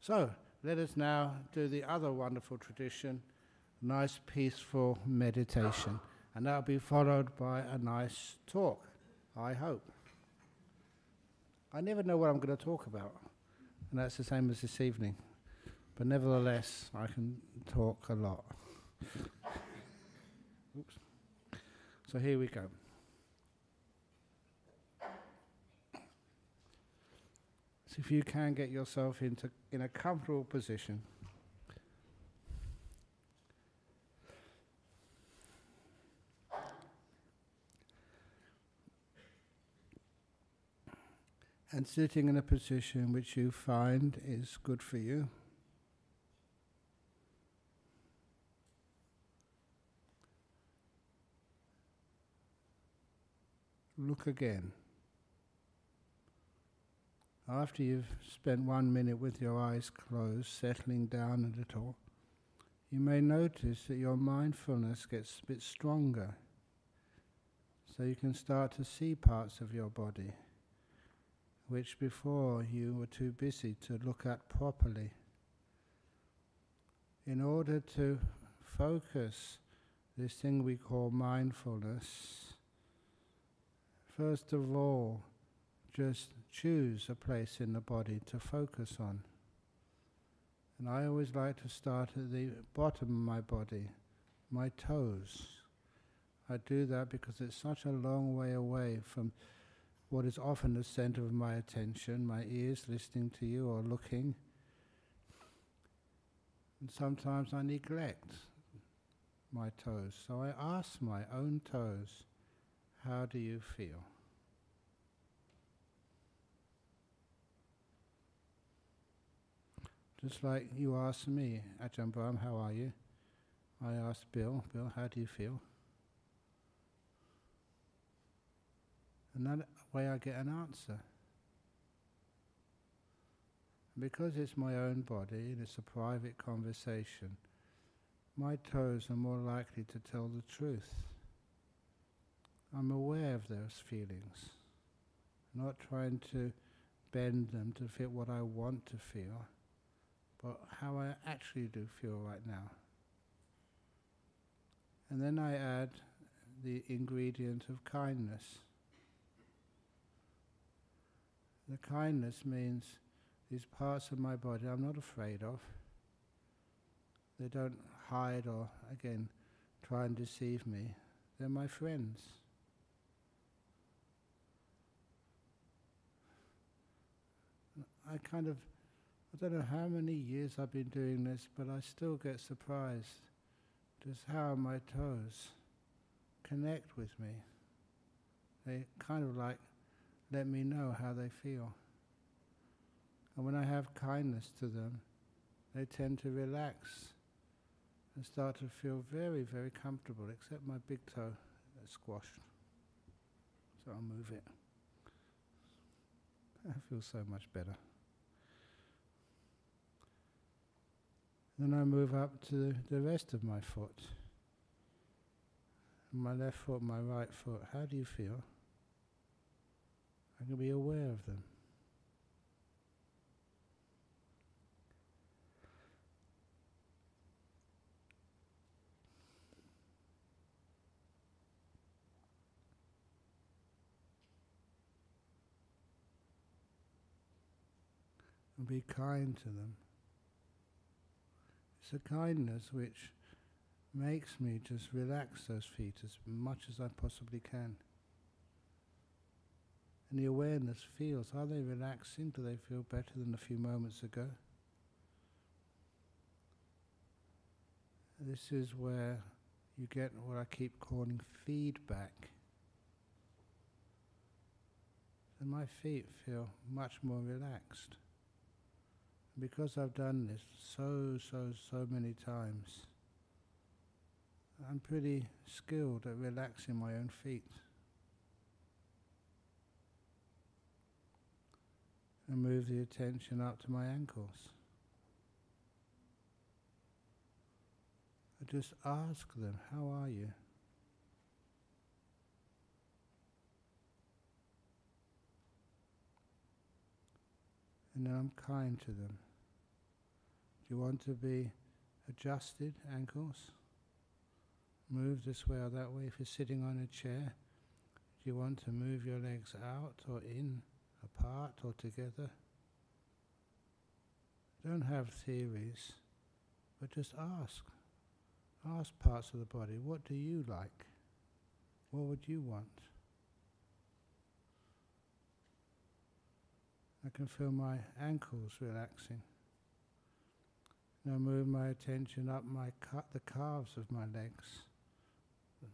So, let us now do the other wonderful tradition nice, peaceful meditation. And that'll be followed by a nice talk, I hope. I never know what I'm going to talk about, and that's the same as this evening. But nevertheless, I can talk a lot. Oops. So here we go. If you can get yourself into in a comfortable position. And sitting in a position which you find is good for you. Look again. After you've spent one minute with your eyes closed, settling down a little, you may notice that your mindfulness gets a bit stronger. So you can start to see parts of your body which before you were too busy to look at properly. In order to focus this thing we call mindfulness, first of all, just choose a place in the body to focus on. And I always like to start at the bottom of my body, my toes. I do that because it's such a long way away from what is often the center of my attention, my ears listening to you or looking. And sometimes I neglect my toes. So I ask my own toes, how do you feel? Just like you asked me, Ajahn Brahm, how are you? I asked Bill, Bill, how do you feel? And that way I get an answer. because it's my own body and it's a private conversation, my toes are more likely to tell the truth. I'm aware of those feelings, not trying to bend them to fit what I want to feel but how I actually do feel right now. And then I add the ingredient of kindness. The kindness means these parts of my body I'm not afraid of. They don't hide or, again, try and deceive me. They're my friends. I kind of I don't know how many years I've been doing this, but I still get surprised just how my toes connect with me. They kind of like let me know how they feel. And when I have kindness to them, they tend to relax and start to feel very, very comfortable, except my big toe is squashed. So I'll move it. I feel so much better. Then I move up to the rest of my foot. My left foot, my right foot. How do you feel? I can be aware of them. And be kind to them. It's a kindness which makes me just relax those feet as much as I possibly can. And the awareness feels are they relaxing? Do they feel better than a few moments ago? This is where you get what I keep calling feedback. And my feet feel much more relaxed because I've done this so, so, so many times, I'm pretty skilled at relaxing my own feet. And move the attention up to my ankles. I just ask them, How are you? and then I'm kind to them. You want to be adjusted ankles? Move this way or that way if you're sitting on a chair. Do you want to move your legs out or in, apart or together? Don't have theories, but just ask. Ask parts of the body, what do you like? What would you want? I can feel my ankles relaxing. Now move my attention up my ca- the calves of my legs,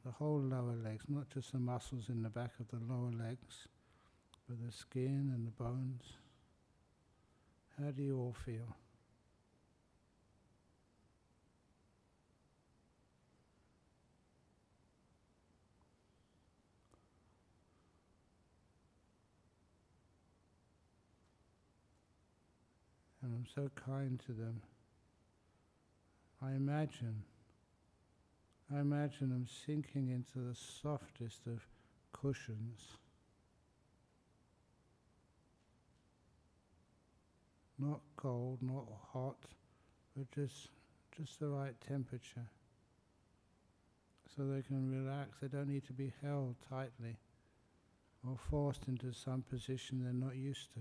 the whole lower legs, not just the muscles in the back of the lower legs, but the skin and the bones. How do you all feel? and I'm so kind to them. I imagine, I imagine them sinking into the softest of cushions. Not cold, not hot, but just just the right temperature. So they can relax. They don't need to be held tightly or forced into some position they're not used to.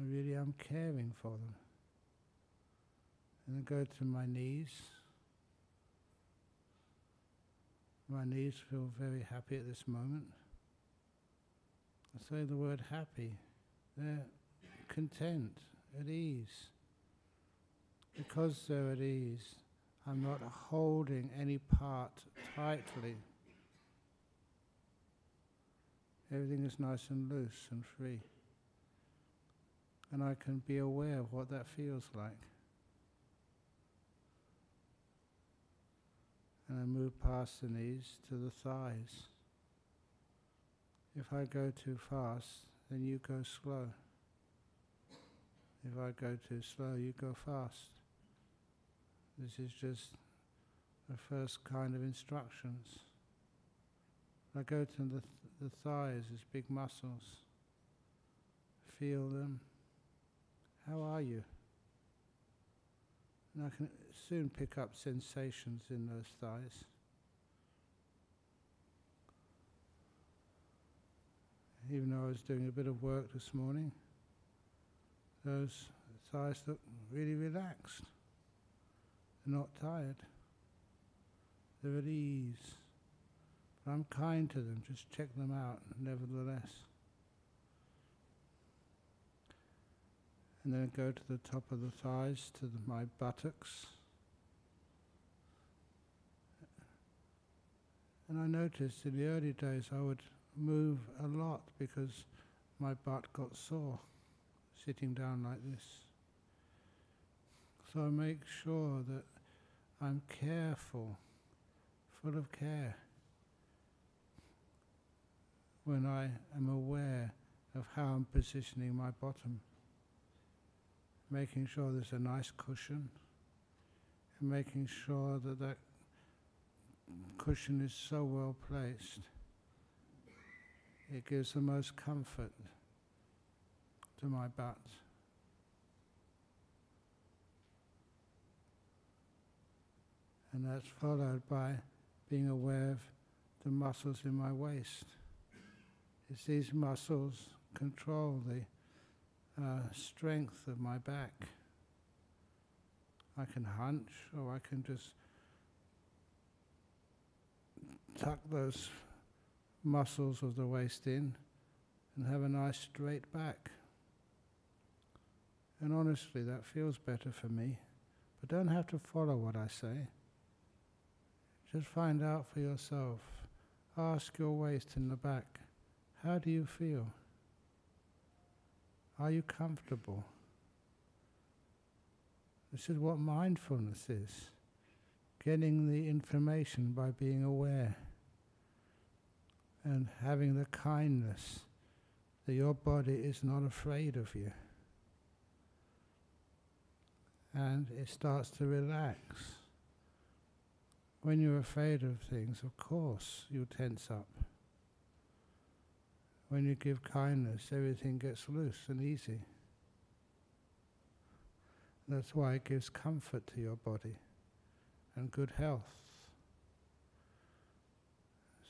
I really am caring for them. And go to my knees. My knees feel very happy at this moment. I say the word happy. They're content, at ease. Because they're at ease, I'm not holding any part tightly. Everything is nice and loose and free and I can be aware of what that feels like. And I move past the knees to the thighs. If I go too fast, then you go slow. If I go too slow, you go fast. This is just the first kind of instructions. I go to the, th- the thighs as big muscles. Feel them. How are you? And I can soon pick up sensations in those thighs. Even though I was doing a bit of work this morning, those thighs look really relaxed. They're not tired. They're at ease. But I'm kind to them, just check them out nevertheless. And then go to the top of the thighs to the, my buttocks. And I noticed in the early days I would move a lot because my butt got sore sitting down like this. So I make sure that I'm careful, full of care, when I am aware of how I'm positioning my bottom making sure there's a nice cushion and making sure that that cushion is so well placed. It gives the most comfort to my butt. And that's followed by being aware of the muscles in my waist. It's these muscles control the uh, strength of my back. I can hunch or I can just tuck those muscles of the waist in and have a nice straight back. And honestly, that feels better for me. But don't have to follow what I say. Just find out for yourself. Ask your waist in the back, how do you feel? Are you comfortable? This is what mindfulness is getting the information by being aware and having the kindness that your body is not afraid of you. And it starts to relax. When you're afraid of things, of course, you tense up. When you give kindness, everything gets loose and easy. That's why it gives comfort to your body and good health.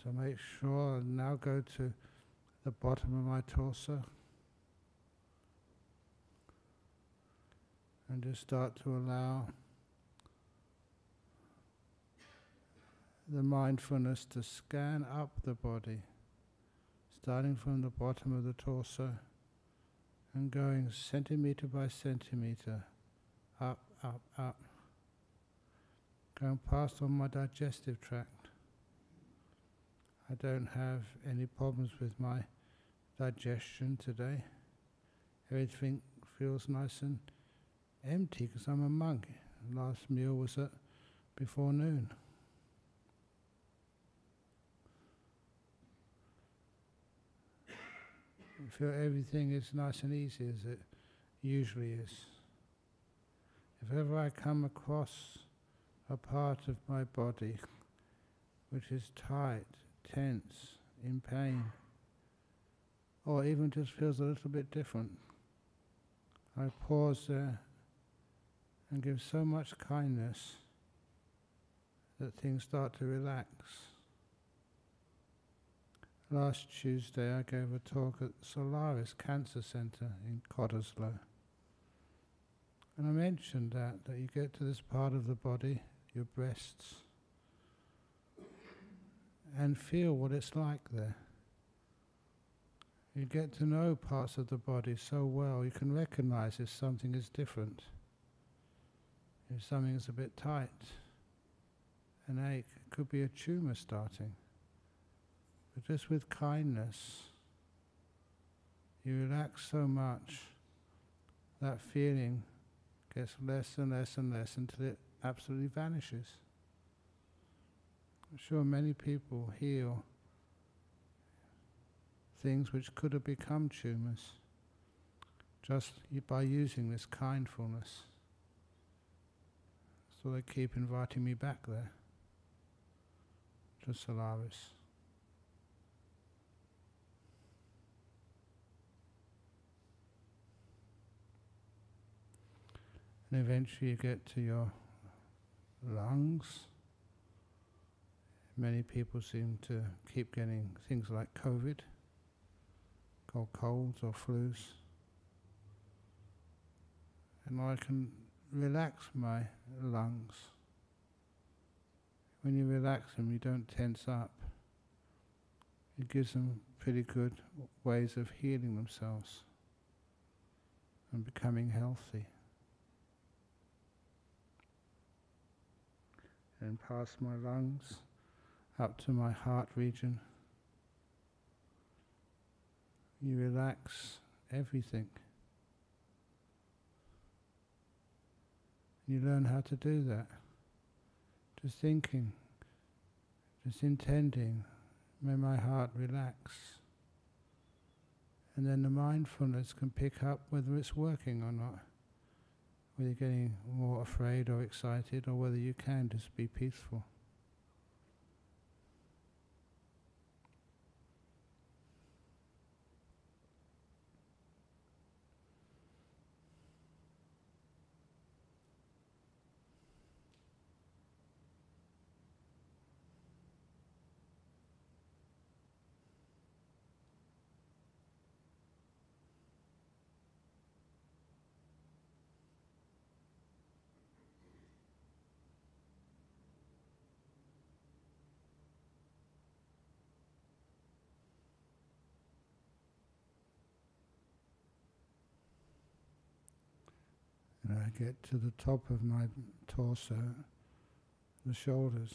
So make sure now go to the bottom of my torso and just start to allow the mindfulness to scan up the body, starting from the bottom of the torso and going centimeter by centimeter, up, up, up, going past on my digestive tract. I don't have any problems with my digestion today. Everything feels nice and empty because I'm a monk. Last meal was at before noon. Feel everything is nice and easy as it usually is. If ever I come across a part of my body which is tight, tense, in pain, or even just feels a little bit different, I pause there and give so much kindness that things start to relax. Last Tuesday, I gave a talk at Solaris Cancer Center in Cottesloe. And I mentioned that, that you get to this part of the body, your breasts, and feel what it's like there. You get to know parts of the body so well, you can recognize if something is different. If something is a bit tight, an ache, it could be a tumor starting. But just with kindness, you relax so much, that feeling gets less and less and less until it absolutely vanishes. I'm sure many people heal things which could have become tumors just by using this kindfulness. So they keep inviting me back there to Solaris. And eventually you get to your lungs. Many people seem to keep getting things like COVID, called colds or flus. And I can relax my lungs. When you relax them, you don't tense up. It gives them pretty good ways of healing themselves and becoming healthy. And past my lungs up to my heart region. You relax everything. You learn how to do that. Just thinking, just intending, may my heart relax. And then the mindfulness can pick up whether it's working or not whether you're getting more afraid or excited, or whether you can just be peaceful. I get to the top of my torso, the shoulders.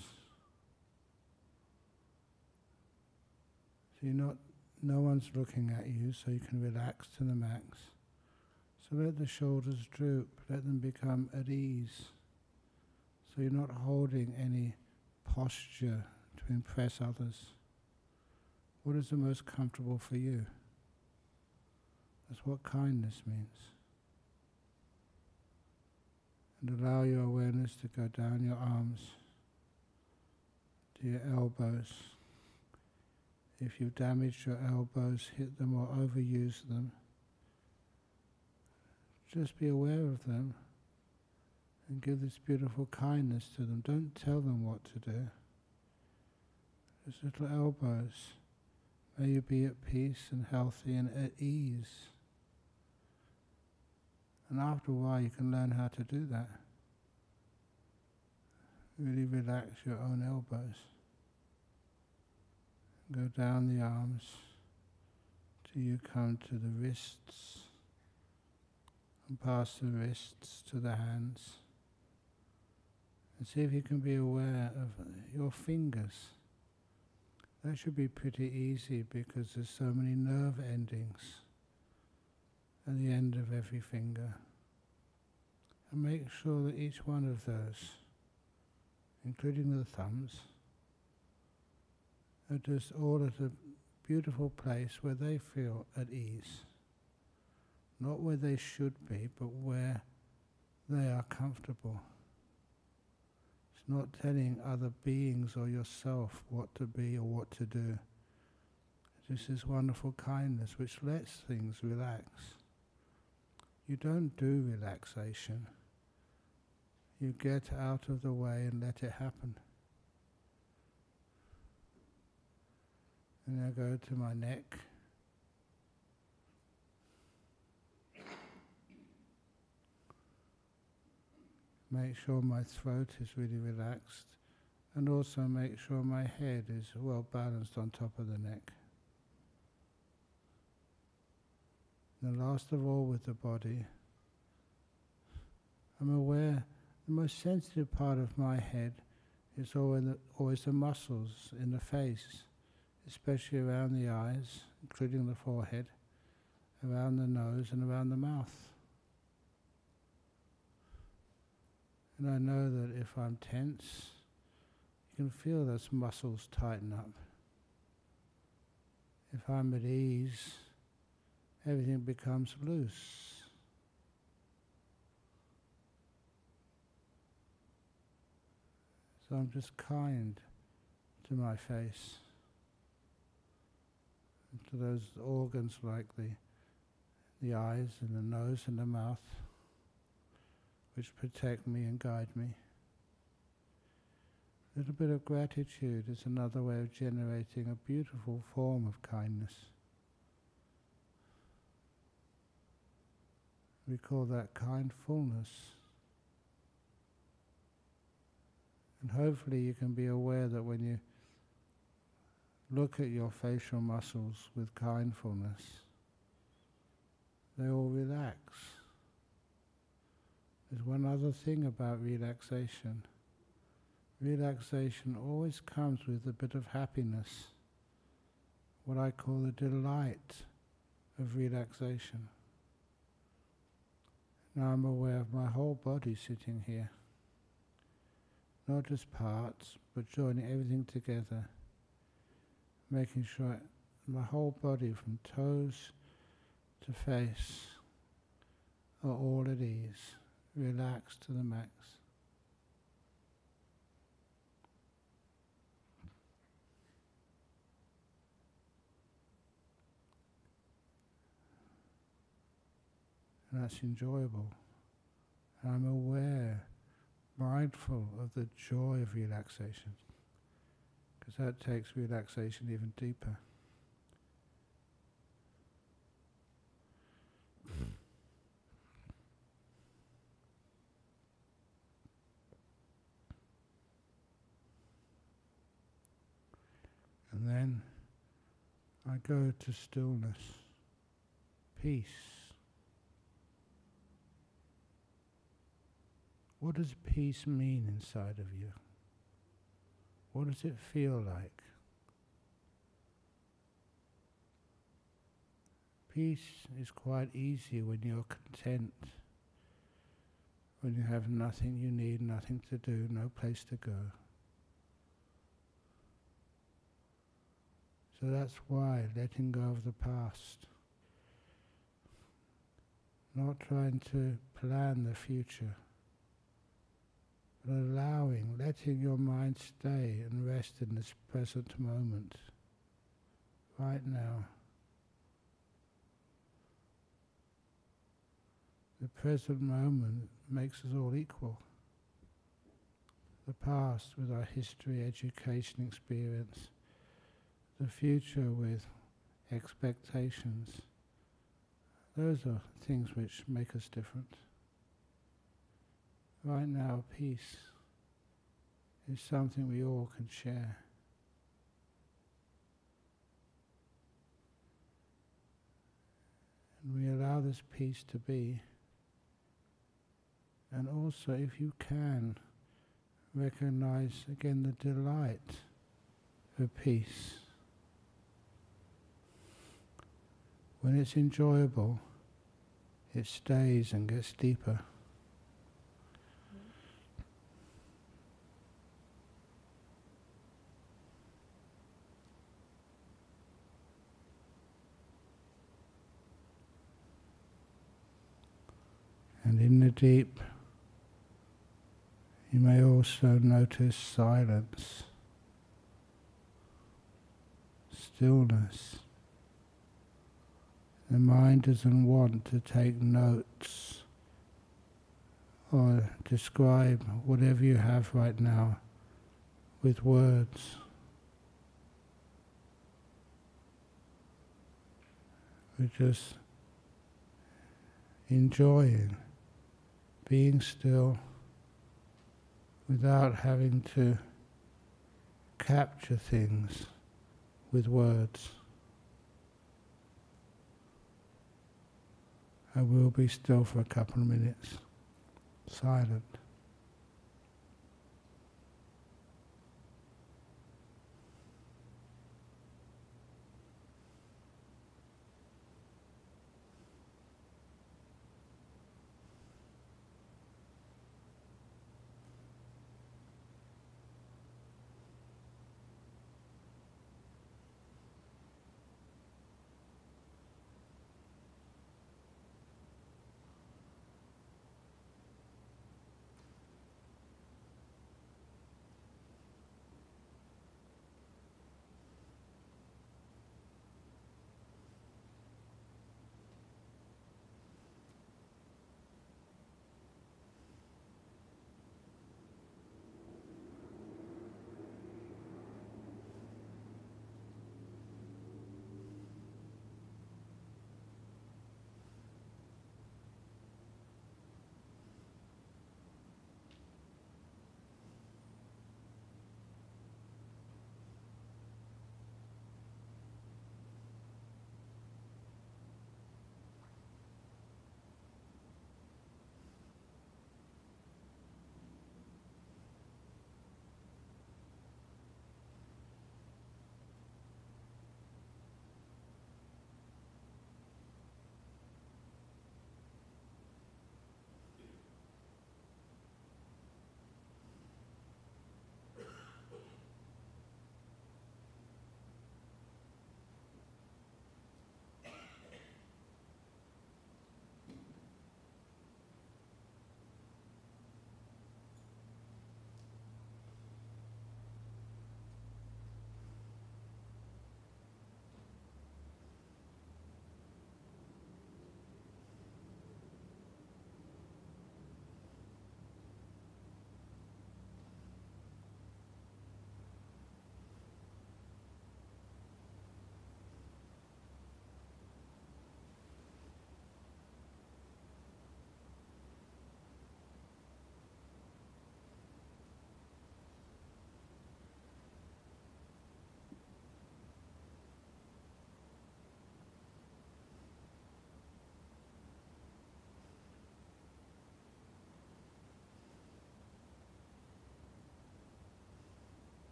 So you're not, no one's looking at you, so you can relax to the max. So let the shoulders droop, let them become at ease. So you're not holding any posture to impress others. What is the most comfortable for you? That's what kindness means and allow your awareness to go down your arms to your elbows. If you've damaged your elbows, hit them or overused them, just be aware of them And give this beautiful kindness to them. Don't tell them what to do. Just little elbows. May you be at peace and healthy and at ease. And after a while, you can learn how to do that. Really relax your own elbows. Go down the arms till you come to the wrists and pass the wrists to the hands. And see if you can be aware of your fingers. That should be pretty easy because there's so many nerve endings at the end of every finger. And make sure that each one of those, including the thumbs, are just all at a beautiful place where they feel at ease. Not where they should be, but where they are comfortable. It's not telling other beings or yourself what to be or what to do. This wonderful kindness which lets things relax. You don't do relaxation. You get out of the way and let it happen. And I go to my neck. Make sure my throat is really relaxed and also make sure my head is well balanced on top of the neck. And last of all with the body, I'm aware the most sensitive part of my head is always the, always the muscles in the face especially around the eyes, including the forehead, around the nose and around the mouth. And I know that if I'm tense, you can feel those muscles tighten up. If I'm at ease, everything becomes loose. So I'm just kind to my face to those organs like the, the eyes and the nose and the mouth, which protect me and guide me. A little bit of gratitude is another way of generating a beautiful form of kindness. We call that kindfulness. And hopefully you can be aware that when you Look at your facial muscles with kindfulness. They all relax. There's one other thing about relaxation. Relaxation always comes with a bit of happiness, what I call the delight of relaxation. Now I'm aware of my whole body sitting here, not just parts, but joining everything together. Making sure my whole body from toes to face are all at ease, relaxed to the max. And that's enjoyable. And I'm aware, mindful of the joy of relaxation because that takes relaxation even deeper. And then I go to stillness, peace. What does peace mean inside of you? What does it feel like? Peace is quite easy when you're content, when you have nothing you need, nothing to do, no place to go. So that's why letting go of the past, not trying to plan the future allowing, letting your mind stay and rest in this present moment, right now. The present moment makes us all equal. the past with our history, education, experience, the future with expectations. Those are things which make us different. Right now, peace is something we all can share. And we allow this peace to be. And also, if you can, recognize again the delight of peace. When it's enjoyable, it stays and gets deeper. And in the deep, you may also notice silence, stillness. The mind doesn't want to take notes or describe whatever you have right now with words. We're just enjoying being still without having to capture things with words. I will be still for a couple of minutes, silent.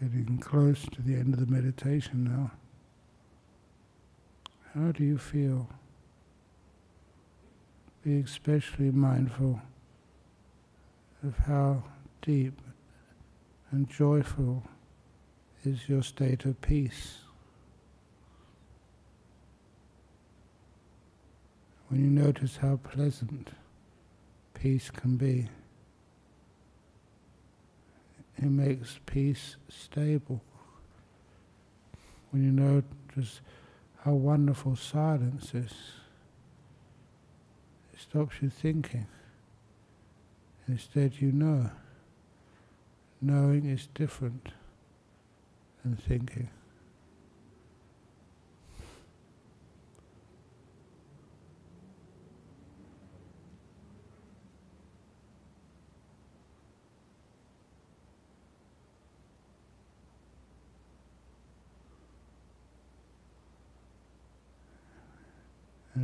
Getting close to the end of the meditation now. How do you feel? Be especially mindful of how deep and joyful is your state of peace. When you notice how pleasant peace can be, it makes peace stable. When you notice how wonderful silence is, it stops you thinking. Instead, you know. Knowing is different than thinking.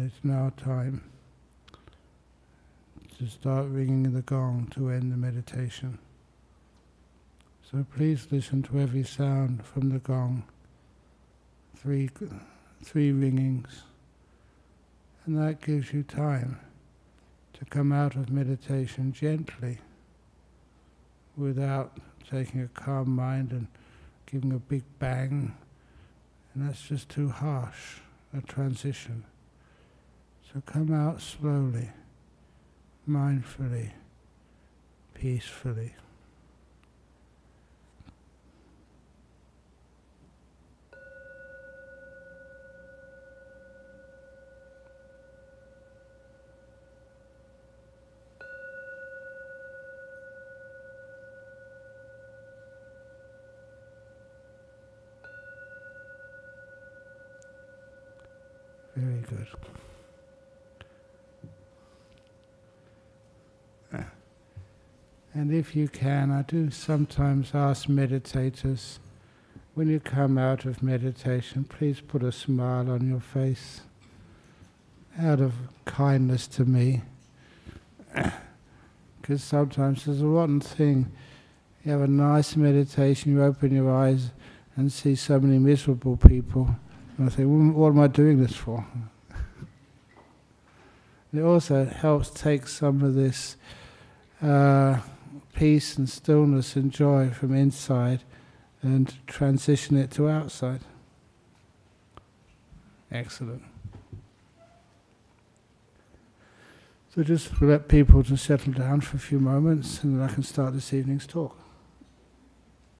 It's now time to start ringing the gong to end the meditation. So please listen to every sound from the gong. Three, three ringings. And that gives you time to come out of meditation gently without taking a calm mind and giving a big bang. And that's just too harsh a transition. So come out slowly, mindfully, peacefully. Very good. And if you can, I do sometimes ask meditators, when you come out of meditation, please put a smile on your face out of kindness to me. Because sometimes there's a rotten thing. You have a nice meditation, you open your eyes and see so many miserable people. And I think, what am I doing this for? it also helps take some of this. Uh, peace and stillness and joy from inside and transition it to outside. Excellent. So just let people to settle down for a few moments and then I can start this evening's talk.